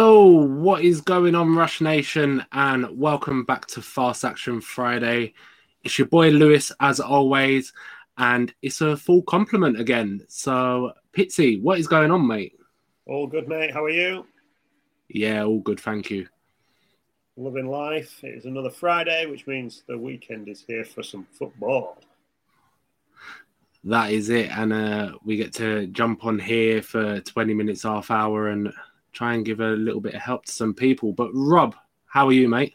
Hello, what is going on, Rush Nation, and welcome back to Fast Action Friday. It's your boy Lewis, as always, and it's a full complement again. So, Pitsy, what is going on, mate? All good, mate. How are you? Yeah, all good, thank you. Loving life. It is another Friday, which means the weekend is here for some football. That is it, and uh, we get to jump on here for 20 minutes, half hour, and try and give a little bit of help to some people. But Rob, how are you, mate?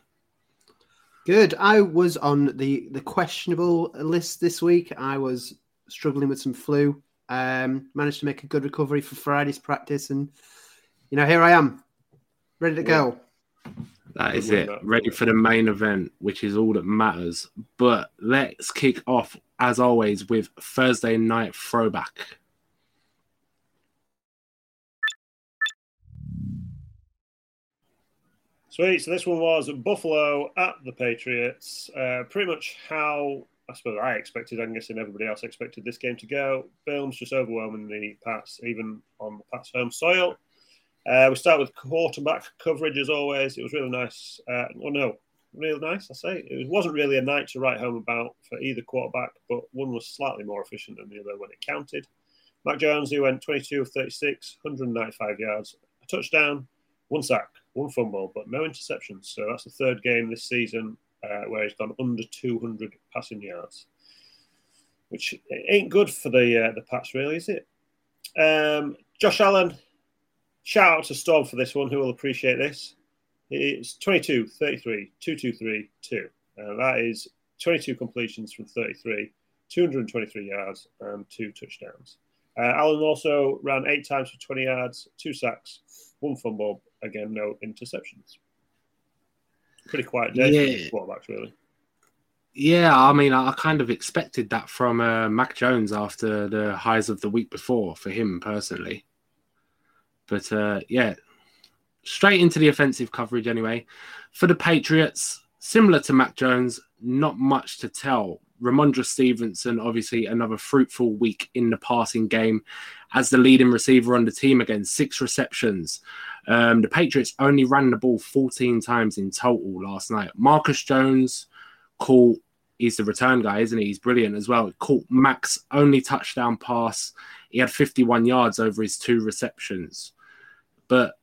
Good. I was on the the questionable list this week. I was struggling with some flu. Um, managed to make a good recovery for Friday's practice, and you know here I am, ready to go. That is it. Ready for the main event, which is all that matters. But let's kick off, as always, with Thursday night throwback. Sweet. So this one was Buffalo at the Patriots. Uh, pretty much how I suppose I expected. I'm guessing everybody else expected this game to go. Films just overwhelming the Pats, even on the Pats' home soil. Uh, we start with quarterback coverage as always. It was really nice. Uh, well, no, really nice. I say it wasn't really a night to write home about for either quarterback, but one was slightly more efficient than the other when it counted. Mac Jones, he went 22 of 36, 195 yards, a touchdown, one sack, one fumble, but no interceptions. So that's the third game this season uh, where he's gone under 200 passing yards, which ain't good for the uh, the Pats, really, is it? Um, Josh Allen, shout out to Storm for this one, who will appreciate this. It's 22, 33, 223, 2. Uh, that is 22 completions from 33, 223 yards, and two touchdowns. Uh, Allen also ran eight times for 20 yards, two sacks, one fumble, again, no interceptions. Pretty quiet day yeah. for quarterbacks, really. Yeah, I mean, I kind of expected that from uh, Mac Jones after the highs of the week before for him personally. But uh, yeah, straight into the offensive coverage anyway. For the Patriots, similar to Mac Jones, not much to tell. Rhamondre Stevenson, obviously, another fruitful week in the passing game as the leading receiver on the team again, six receptions. Um, the Patriots only ran the ball 14 times in total last night. Marcus Jones caught, he's the return guy, isn't he? He's brilliant as well. Caught Max only touchdown pass. He had 51 yards over his two receptions. But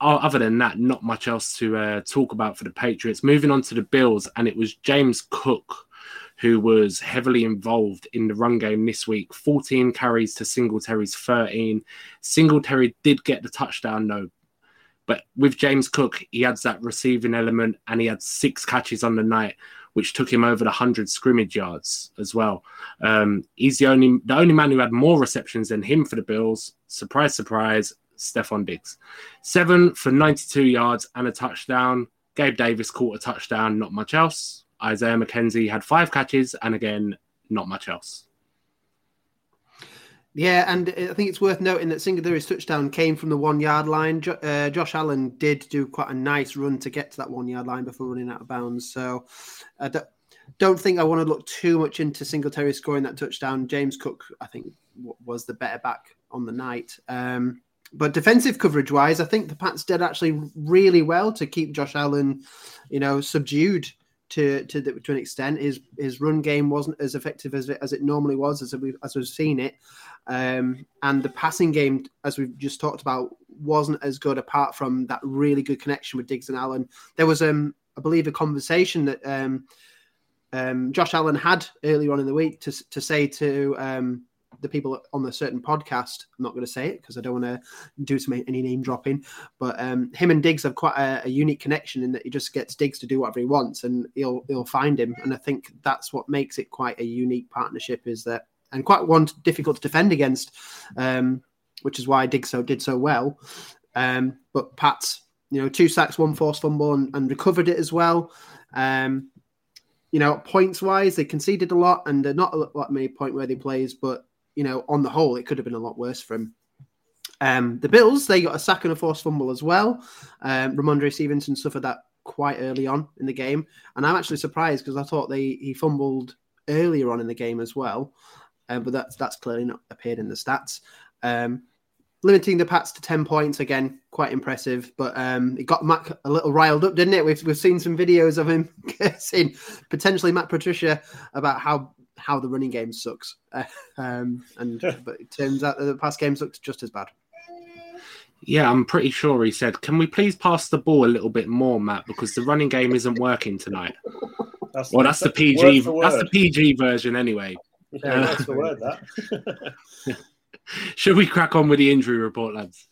other than that, not much else to uh, talk about for the Patriots. Moving on to the Bills, and it was James Cook who was heavily involved in the run game this week. 14 carries to Singletary's 13. Singletary did get the touchdown, though. But with James Cook, he adds that receiving element, and he had six catches on the night, which took him over the 100 scrimmage yards as well. Um, he's the only the only man who had more receptions than him for the Bills. Surprise, surprise, Stefon Diggs. Seven for 92 yards and a touchdown. Gabe Davis caught a touchdown, not much else. Isaiah McKenzie had five catches, and again, not much else. Yeah, and I think it's worth noting that Singletary's touchdown came from the one yard line. Uh, Josh Allen did do quite a nice run to get to that one yard line before running out of bounds. So I don't think I want to look too much into Singletary scoring that touchdown. James Cook, I think, was the better back on the night. Um, but defensive coverage wise, I think the Pats did actually really well to keep Josh Allen, you know, subdued to to, the, to an extent. His his run game wasn't as effective as it, as it normally was, as we as we've seen it, um, and the passing game, as we've just talked about, wasn't as good. Apart from that really good connection with Diggs and Allen, there was um I believe a conversation that um, um Josh Allen had earlier on in the week to to say to um the people on a certain podcast. I'm not going to say it because I don't want to do some any name dropping. But um, him and Diggs have quite a, a, unique connection in that he just gets Diggs to do whatever he wants, and he'll he'll find him. And I think that's what makes it quite a unique partnership. Is that and quite one difficult to defend against, um, which is why Diggs so did so well. Um, but Pat's, you know, two sacks, one forced fumble, and, and recovered it as well. Um, you know, points wise, they conceded a lot, and they're not a lot many point worthy plays, but you know, on the whole, it could have been a lot worse for him. Um, the Bills, they got a sack and a forced fumble as well. Um, Rhamondre Stevenson suffered that quite early on in the game, and I'm actually surprised because I thought they he fumbled earlier on in the game as well, uh, but that's that's clearly not appeared in the stats. Um, limiting the Pats to ten points again, quite impressive. But um, it got Mac a little riled up, didn't it? We've we've seen some videos of him cursing potentially Matt Patricia about how how the running game sucks. um, and but it turns out that the pass game looked just as bad. Yeah, I'm pretty sure he said, "Can we please pass the ball a little bit more, Matt? Because the running game isn't working tonight." That's well, that's the PG. That's the PG version, anyway. Yeah, uh, that's the word. That. Should we crack on with the injury report, lads?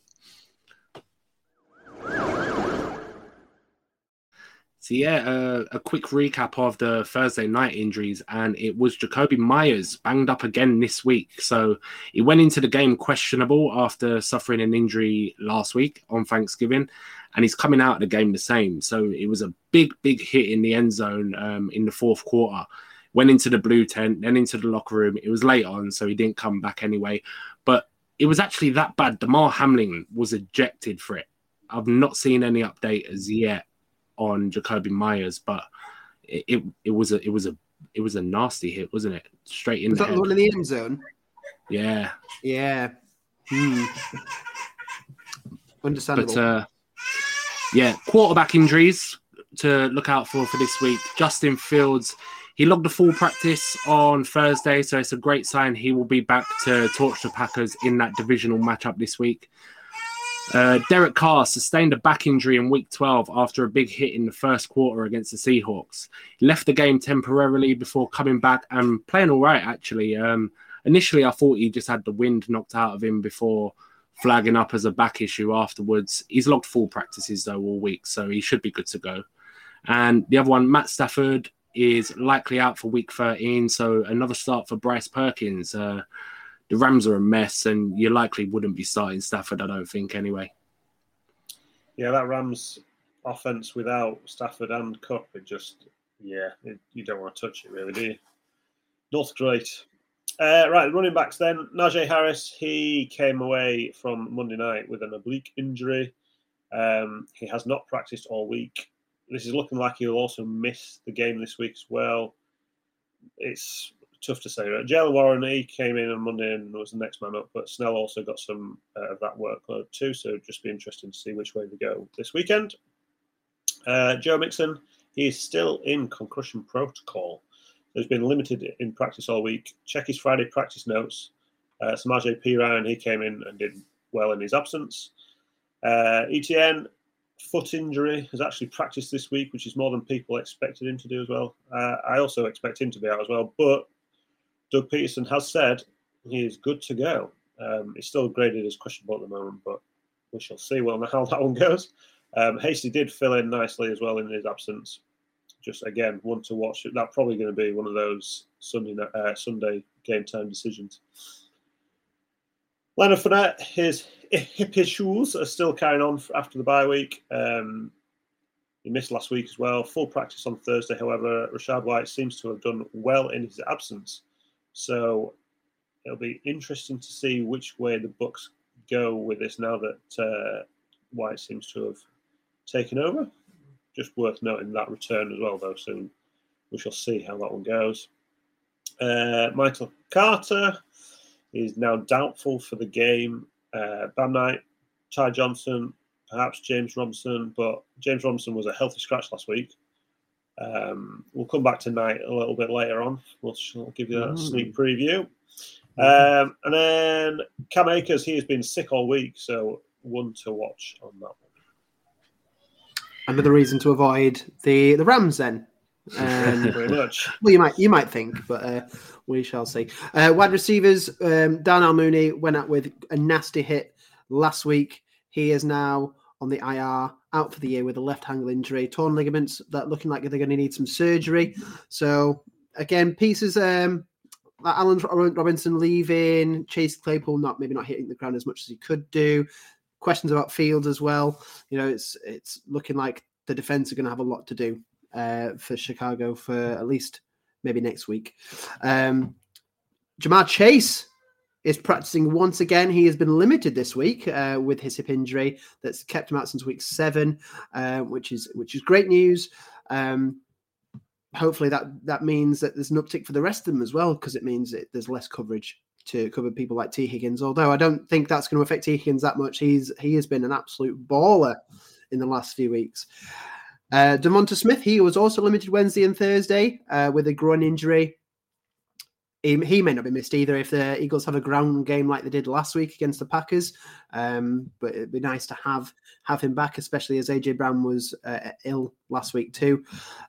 So yeah, uh, a quick recap of the Thursday night injuries, and it was Jakobi Myers banged up again this week. So he went into the game questionable after suffering an injury last week on Thanksgiving, and he's coming out of the game the same. So it was a big, big hit in the end zone um, in the fourth quarter. Went into the blue tent, then into the locker room. It was late on, so he didn't come back anyway. But it was actually that bad. Damar Hamlin was ejected for it. I've not seen any update as yet on Jakobi Myers, but it, it, it was a it was a it was a nasty hit, wasn't it? Straight in was the that head. one in the end zone. Yeah. Yeah. Hmm. Understandable. But uh, yeah, quarterback injuries to look out for for this week. Justin Fields, he logged a full practice on Thursday, so it's a great sign he will be back to torch the Packers in that divisional matchup this week. Uh, Derek Carr sustained a back injury in week 12 after a big hit in the first quarter against the Seahawks. He left the game temporarily before coming back and playing all right, actually. Um, initially, I thought he just had the wind knocked out of him before flagging up as a back issue afterwards. He's logged full practices, though, all week, so he should be good to go. And the other one, Matt Stafford, is likely out for week 13, so another start for Bryce Perkins. Uh, the Rams are a mess, and you likely wouldn't be starting Stafford, I don't think, anyway. Yeah, that Rams offense without Stafford and Kupp, it just, yeah, it, you don't want to touch it, really, do you? Not great. Uh, right, running backs then. Najee Harris, he came away from Monday night with an oblique injury. Um, he has not practiced all week. This is looking like he'll also miss the game this week as well. it's tough to say. Right? Jaylen Warren, he came in on Monday and was the next man up, but Snell also got some uh, of that workload too. So just be interesting to see which way they go this weekend. Uh, Joe Mixon, he is still in concussion protocol. He's been limited in practice all week. Check his Friday practice notes. Uh, Samaje Perine, he came in and did well in his absence. Uh, ETN, foot injury, has actually practiced this week, which is more than people expected him to do as well. Uh, I also expect him to be out as well, but Doug Pederson has said he is good to go. Um, he's still graded as questionable at the moment, but we shall see well how that one goes. Um, Hasty did fill in nicely as well in his absence. Just again, one to watch. That's probably going to be one of those Sunday uh, Sunday game time decisions. Leonard Fournette, his hip issues are still carrying on after the bye week. Um, he missed last week as well. Full practice on Thursday, however. Rachaad White seems to have done well in his absence. So it'll be interesting to see which way the books go with this now that uh, White seems to have taken over. Just worth noting that return as well, though. Soon we shall see how that one goes. Uh, Michael Carter is now doubtful for the game. Uh, Bam Knight, Ty Johnson, perhaps James Robinson, but James Robinson was a healthy scratch last week. Um, we'll come back tonight a little bit later on. We'll, we'll give you that mm. sneak preview. Um, and then Cam Akers, he has been sick all week, so one to watch on that one. Another reason to avoid the the Rams then. Um, Very much. Well, you might you might think, but uh, we shall see. Uh, wide receivers, um, Darnell Mooney went out with a nasty hit last week. He is now on the IR, out for the year with a left ankle injury, torn ligaments that looking like they're going to need some surgery. So again, pieces. Um, Allen Robinson leaving, Chase Claypool not maybe not hitting the ground as much as he could do. Questions about Fields as well. You know, it's it's looking like the defense are going to have a lot to do uh, for Chicago for at least maybe next week. Um, Ja'Marr Chase is practicing once again. He has been limited this week uh, with his hip injury that's kept him out since week seven, uh, which is which is great news. Um, hopefully that that means that there's an uptick for the rest of them as well because it means it, there's less coverage to cover people like Tee Higgins. Although I don't think that's going to affect Tee Higgins that much. He's he has been an absolute baller in the last few weeks. Uh, Devonta Smith, he was also limited Wednesday and Thursday uh, with a groin injury he, he may not be missed either if the Eagles have a ground game like they did last week against the Packers. Um, but it'd be nice to have have him back, especially as AJ Brown was uh, ill last week too.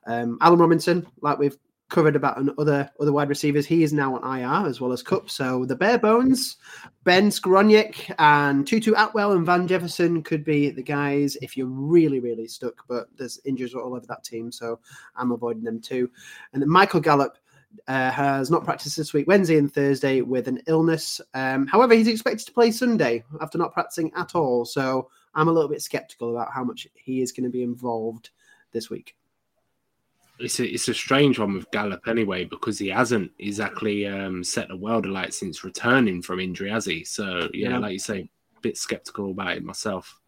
Um, Allen Robinson, like we've covered about other other wide receivers, he is now on IR as well as Kupp. So the bare bones, Ben Skowronek and Tutu Atwell and Van Jefferson could be the guys if you're really really stuck. But there's injuries all over that team, so I'm avoiding them too. And then Michael Gallup uh, has not practiced this week, Wednesday and Thursday, with an illness. Um, however, he's expected to play Sunday after not practicing at all. So I'm a little bit skeptical about how much he is going to be involved this week. It's a, it's a strange one with Gallup anyway because he hasn't exactly um, set the world alight since returning from injury, has he? So yeah, yeah. like you say, a bit skeptical about it myself.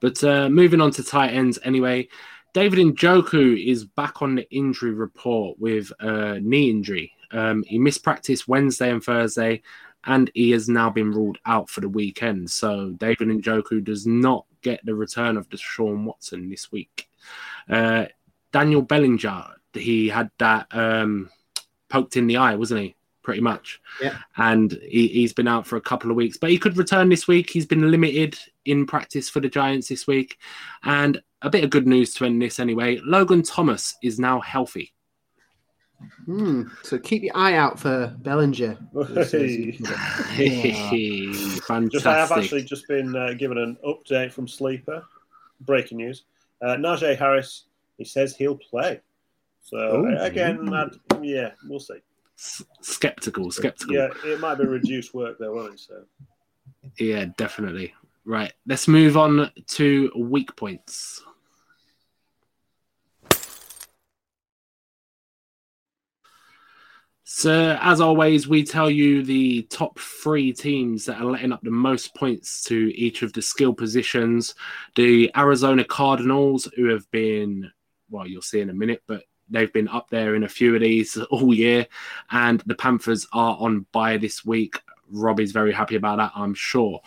But uh, moving on to tight ends anyway, David Njoku is back on the injury report with a knee injury. Um, he missed practice Wednesday and Thursday, and he has now been ruled out for the weekend. So David Njoku does not get the return of Deshaun Watson this week. Uh, Daniel Bellinger, he had that um, poked in the eye, wasn't he? Pretty much. Yeah. And he, has been out for a couple of weeks, but he could return this week. He's been limited in practice for the Giants this week. And a bit of good news to end this anyway. Logan Thomas is now healthy. Hmm. So keep your eye out for Bellinger. Hey. hey, fantastic. Just, I have actually just been uh, given an update from Sleeper. Breaking news. Uh, Najee Harris, he says he'll play. So Ooh. again, I'd, yeah, we'll see. S- skeptical, skeptical. Yeah, it might be reduced work though, won't it? So. Yeah, definitely. Right, let's move on to weak points. So, as always, we tell you the top three teams that are letting up the most points to each of the skill positions. The Arizona Cardinals, who have been, well, you'll see in a minute, but they've been up there in a few of these all year, and the Panthers are on bye this week. Robbie's very happy about that, I'm sure.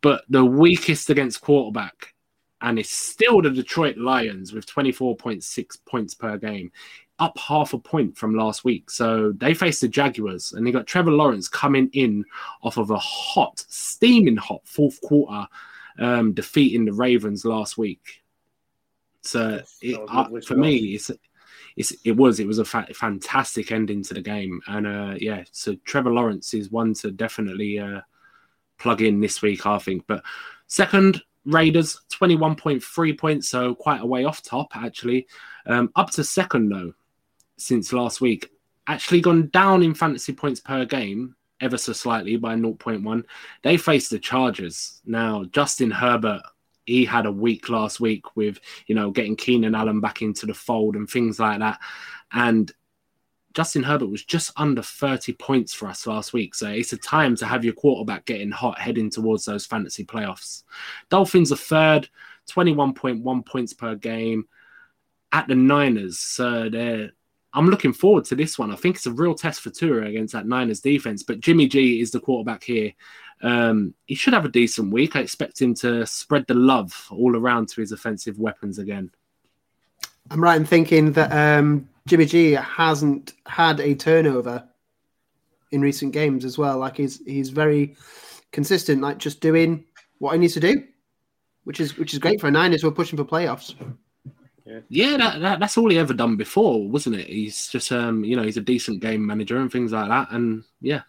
But the weakest against quarterback, and it's still the Detroit Lions with 24.6 points per game, up half a point from last week. So they faced the Jaguars, and they got Trevor Lawrence coming in off of a hot, steaming hot fourth quarter, um, defeating the Ravens last week. So it, uh, for me, it's it's, it was it was a fa- fantastic ending to the game, and uh, yeah, so Trevor Lawrence is one to definitely uh, plug in this week, I think. But second, Raiders twenty one point three points, so quite a way off top actually. Um, up to second though, since last week, actually gone down in fantasy points per game ever so slightly by 0.1. They face the Chargers now. Justin Herbert he had a week last week with you know getting Keenan Allen back into the fold and things like that. And Justin Herbert was just under 30 points for us last week. So it's a time to have your quarterback getting hot heading towards those fantasy playoffs. Dolphins are third, 21.1 points per game at the Niners. So they're I'm looking forward to this one. I think it's a real test for Tua against that Niners defense. But Jimmy G is the quarterback here. Um, he should have a decent week. I expect him to spread the love all around to his offensive weapons again. I'm right in thinking that um, Jimmy G hasn't had a turnover in recent games as well. Like he's he's very consistent, like just doing what he needs to do, which is which is great for a Niners who are pushing for playoffs. Yeah, yeah that, that, that's all he ever done before, wasn't it? He's just, um, you know, he's a decent game manager and things like that. And yeah.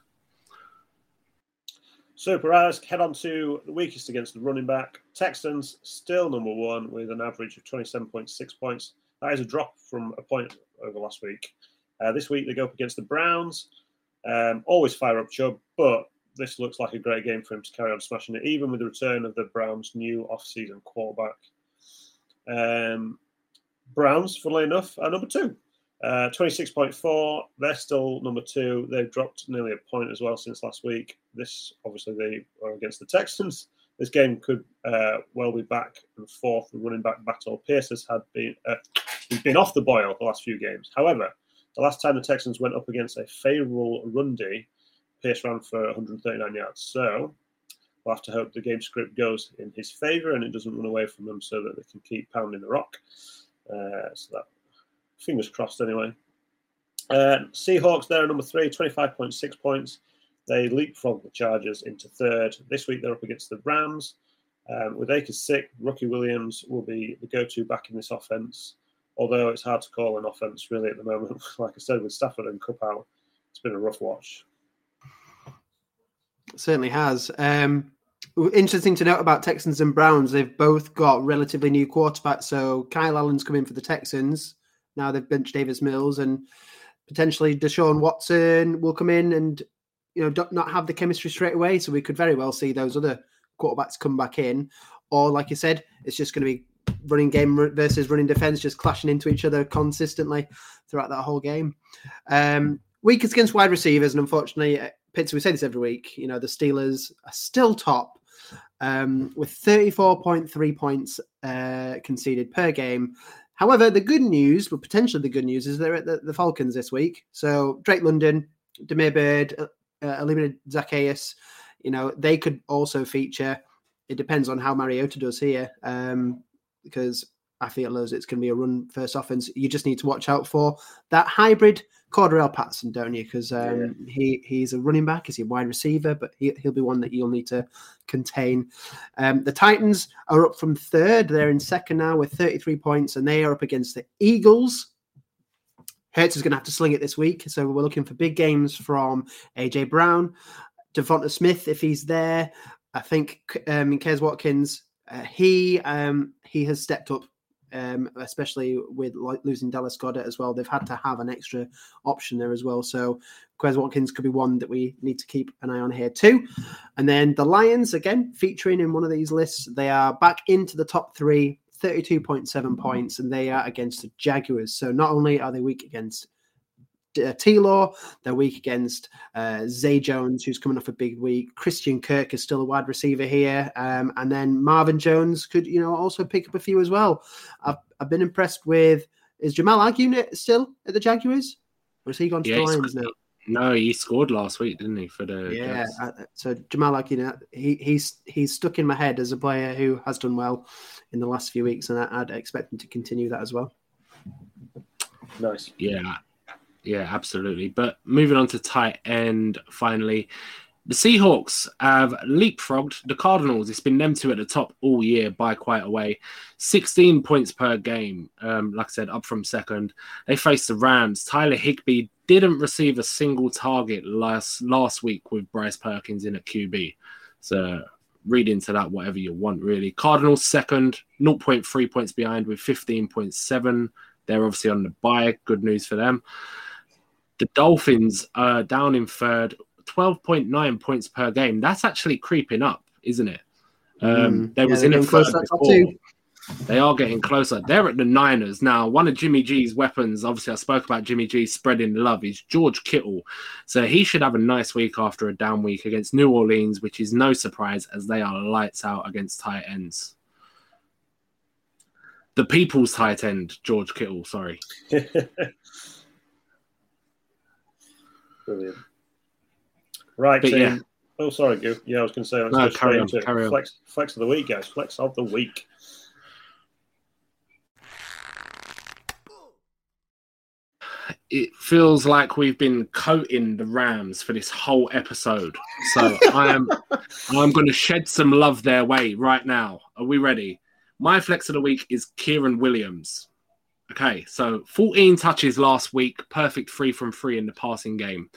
Super. Let's head on to the weakest against the running back. Texans still number one with an average of 27.6 points. That is a drop from a point over last week. Uh, this week they go up against the Browns. Um, always fire up Chubb, but this looks like a great game for him to carry on smashing it, even with the return of the Browns' new off-season quarterback. Um, Browns, funnily enough, are number two. Uh, 26.4. They're still number two. They've dropped nearly a point as well since last week. This, obviously, they are against the Texans. This game could uh, well be back and forth the running back battle. Pierce has had been uh, he's been off the boil the last few games. However, the last time the Texans went up against a favourable run D, Pierce ran for 139 yards. So we'll have to hope the game script goes in his favour and it doesn't run away from them so that they can keep pounding the rock. Uh, so that fingers crossed anyway. Uh, Seahawks there are number three, 25.6 points. They leapfrog the Chargers into third. This week they're up against the Rams. Um, with Akers sick, Rookie Williams will be the go-to back in this offense. Although it's hard to call an offense really at the moment. like I said, with Stafford and Kupp out, it's been a rough watch. It certainly has. Um, Interesting to note about Texans and Browns, they've both got relatively new quarterbacks. So Kyle Allen's coming for the Texans. Now they've benched Davis Mills and potentially Deshaun Watson will come in and you know not have the chemistry straight away. So we could very well see those other quarterbacks come back in, or like you said, it's just going to be running game versus running defense, just clashing into each other consistently throughout that whole game. Um, weak against wide receivers, and unfortunately, Pitts, we say this every week. You know, the Steelers are still top um, with 34.3 points uh, conceded per game. However, the good news, well, potentially the good news, is they're at the, the Falcons this week. So Drake London, Damiere Byrd, uh, uh, Zaccheaus, you know, they could also feature. It depends on how Mariota does here, um, because I feel as it's going to be a run first offense. You just need to watch out for that hybrid Cordarrelle Patterson, don't you? Because um, yeah. he he's a running back, is he a wide receiver? But he, he'll be one that you'll need to contain. Um, the Titans are up from third; they're in second now with 33 points, and they are up against the Eagles. Hurts is going to have to sling it this week, so we're looking for big games from AJ Brown, Devonta Smith if he's there. I think um, Quez Watkins, uh, he um, he has stepped up um, especially with like losing Dallas Goedert as well. They've had to have an extra option there as well. So Quez Watkins could be one that we need to keep an eye on here too. And then the Lions, again, featuring in one of these lists, they are back into the top three, 32.7 points, and they are against the Jaguars. So not only are they weak against uh, T Law. They're weak against uh, Zay Jones, who's coming off a big week. Christian Kirk is still a wide receiver here, um, and then Marvin Jones could, you know, also pick up a few as well. I've, I've been impressed with Is Jamal Agnew still at the Jaguars? Or has he gone to Yeah, the Lions now? No, he scored last week, didn't he? For the Yeah. Jets? uh, So Jamal Agnew, he, he's he's stuck in my head as a player who has done well in the last few weeks, and I, I'd expect him to continue that as well. Nice. Yeah, yeah, absolutely. But moving on to tight end, finally, the Seahawks have leapfrogged the Cardinals. It's been them two at the top all year by quite a way. 16 points per game, um, like I said, up from second. They faced the Rams. Tyler Higbee didn't receive a single target last last week with Bryce Perkins in at QB. So read into that whatever you want, really. Cardinals second, 0.3 points behind with 15.7. They're obviously on the bye. Good news for them. The Dolphins are down in third, 12.9 points per game. That's actually creeping up, isn't it? Um, Mm. They Yeah, was they're in a getting third to that top before. They are getting closer. They're at the Niners now. One of Jimmy G's weapons, obviously, I spoke about Jimmy G spreading the love, is George Kittle. So he should have a nice week after a down week against New Orleans, which is no surprise as they are lights out against tight ends. The people's tight end, George Kittle, sorry. Brilliant. Right, But team. yeah. Oh, sorry, Goo. Yeah, I was going to say. Let's No, go carry on, carry on. Flex, flex of the week, guys. Flex of the week. it feels like we've been coating the Rams for this whole episode. So I am I'm going to shed some love their way right now. Are we ready? My flex of the week is Kyren Williams. Okay, so 14 touches last week, perfect three from three in the passing game.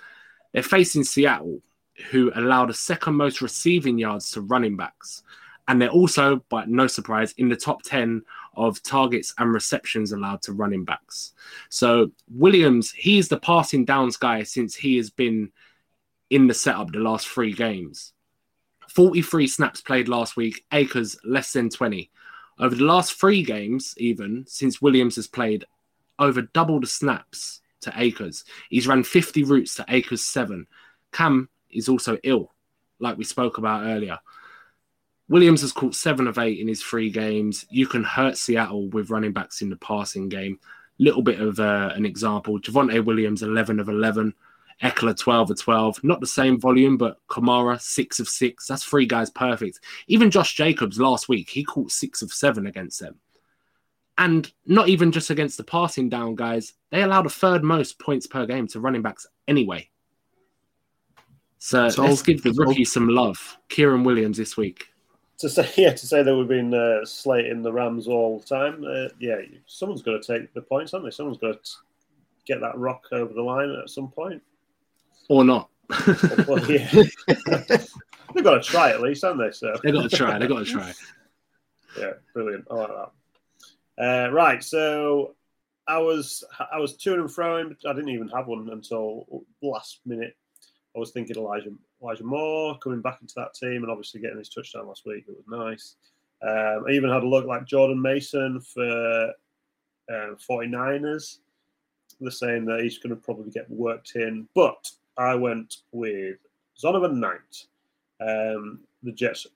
They're facing Seattle, who allow the second most receiving yards to running backs. And they're also, by no surprise, in the top 10 of targets and receptions allowed to running backs. So Williams, he's the passing downs guy since he has been in the setup the last three games. 43 snaps played last week, Akers less than 20. Over the last three games, even since Williams has played over double the snaps to Akers, he's run 50 routes to Akers 7. Cam is also ill, like we spoke about earlier. Williams has caught seven of eight in his three games. You can hurt Seattle with running backs in the passing game. Little bit of uh, an example: Javonte Williams, eleven of eleven. Ekeler, twelve of twelve. Not the same volume, but Kamara, six of six. That's three guys perfect. Even Josh Jacobs last week, he caught six of seven against them. And not even just against the passing down guys, they allowed a third most points per game to running backs anyway. So Sold. let's give the Sold. rookie some love. Kyren Williams this week. To say, yeah, to say that we've been uh, slating the Rams all the time. Uh, yeah, someone's got to take the points, haven't they? Someone's got to get that rock over the line at some point. Or not. Well, yeah. They've got to try at least, haven't they? So they got to try. They've got to try. Yeah, brilliant. I like that. Uh, right, so I was I was to and fro. I didn't even have one until last minute. I was thinking Elijah Elijah Moore coming back into that team and obviously getting his touchdown last week. It was nice. Um, I even had a look like Jordan Mason for um, 49ers. They're saying that he's going to probably get worked in, but I went with Zonovan Knight, um, the Jets'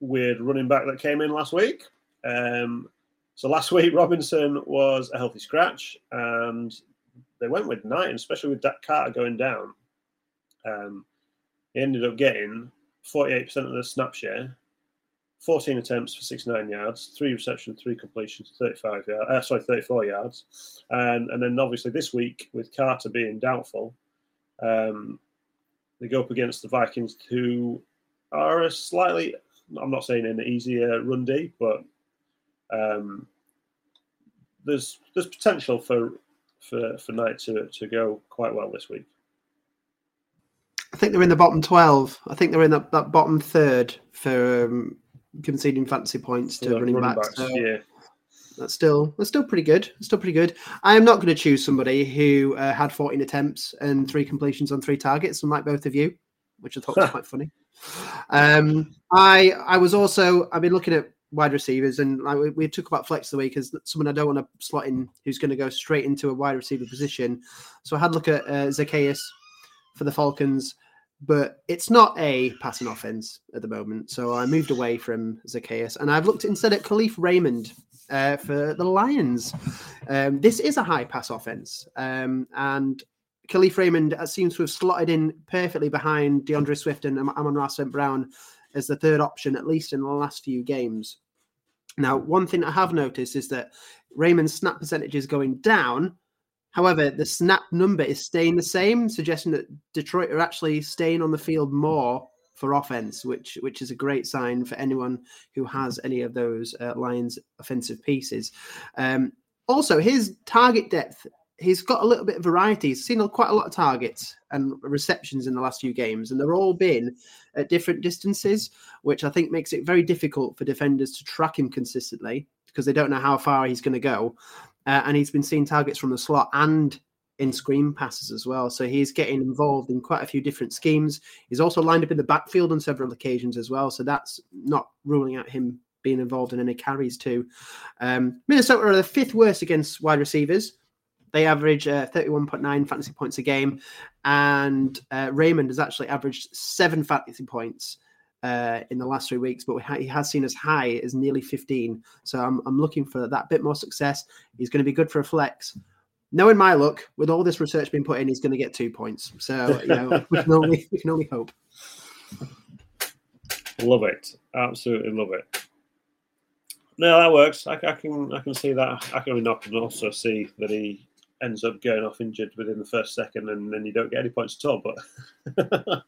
weird running back that came in last week. Um, so last week Robinson was a healthy scratch, and they went with Knight, especially with that Carter going down. Um, he ended up getting 48% of the snap share, 14 attempts for 69 yards, three receptions, three completions, 35 yards, uh, sorry, 34 yards. And, and then obviously this week, with Carter being doubtful, um, they go up against the Vikings, who are a slightly, I'm not saying an easier run D, but um, there's there's potential for for for Knight to, to go quite well this week. I think they're in the bottom 12. I think they're in that, that bottom third for um, conceding fantasy points to Yeah, running, running backs. backs, So yeah. That's still that's still pretty good. It's still pretty good. I am not going to choose somebody who uh, had 14 attempts and three completions on three targets, unlike both of you, which I thought was quite funny. Um, I I was also I've been looking at wide receivers and like we, we took about flex the week as someone I don't want to slot in who's going to go straight into a wide receiver position. So I had a look at uh, Zaccheaus for the Falcons, but it's not a passing offense at the moment. So I moved away from Zaccheaus and I've looked instead at Kalif Raymond uh, for the Lions. Um, this is a high pass offense, um, and Kalif Raymond uh, seems to have slotted in perfectly behind D'Andre Swift and Amon-Ra St. Brown as the third option, at least in the last few games. Now, one thing I have noticed is that Raymond's snap percentage is going down. However, the snap number is staying the same, suggesting that Detroit are actually staying on the field more for offense, which which is a great sign for anyone who has any of those uh, Lions offensive pieces. Um, also, his target depth he's got a little bit of variety. He's seen quite a lot of targets and receptions in the last few games, and they're all been at different distances, which I think makes it very difficult for defenders to track him consistently because they don't know how far he's going to go. Uh, and he's been seeing targets from the slot and in screen passes as well. So he's getting involved in quite a few different schemes. He's also lined up in the backfield on several occasions as well. So that's not ruling out him being involved in any carries too. Um, Minnesota are the fifth worst against wide receivers. They average uh, 31.9 fantasy points a game, and uh, Raymond has actually averaged seven fantasy points uh, in the last three weeks, but ha- he has seen as high as nearly 15. So I'm, I'm looking for that bit more success. He's going to be good for a flex. Knowing my luck, with all this research being put in, he's going to get two points. So you know, we, can only, we can only hope. Love it, absolutely love it. No, that works. I, I, can I can see that. I can, I can also see that he ends up going off injured within the first second, and then you don't get any points at all. But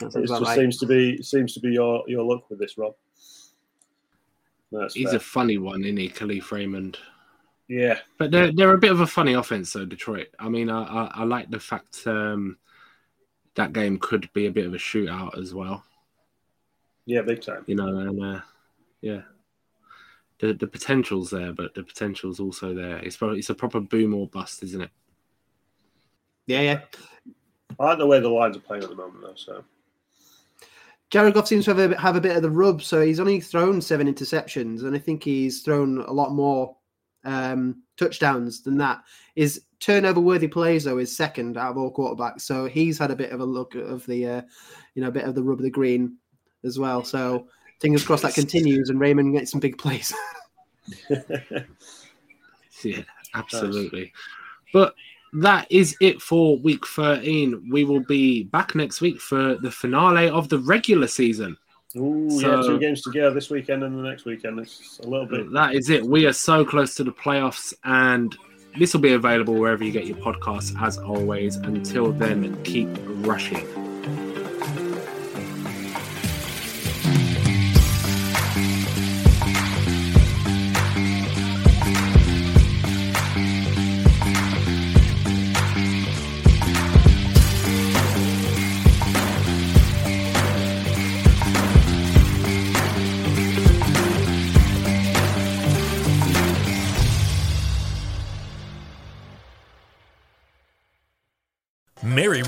it just right. seems to be seems to be your your luck with this, Rob. That's He's fair. a funny one, isn't he, Kalif Raymond? Yeah, but they're they're a bit of a funny offense, though. Detroit. I mean, I I, I like the fact um, that game could be a bit of a shootout as well. Yeah, big time. You know, and uh, yeah, the the potential's there, but the potential's also there. It's probably it's a proper boom or bust, isn't it? Yeah, yeah. I like the way the lines are playing at the moment, though. So Jared Goff seems to have a, have a bit of the rub, so he's only thrown seven interceptions, and I think he's thrown a lot more um, touchdowns than that. His turnover worthy plays though is second out of all quarterbacks, so he's had a bit of a look of the, uh, you know, a bit of the rub of the green as well. So fingers crossed that continues and Raymond gets some big plays. yeah, absolutely. But that is it for week 13. We will be back next week for the finale of the regular season. Ooh, so, yeah, two games together this weekend and the next weekend. It's a little bit. That is it. We are so close to the playoffs, and this will be available wherever you get your podcasts, as always. Until then, keep rushing.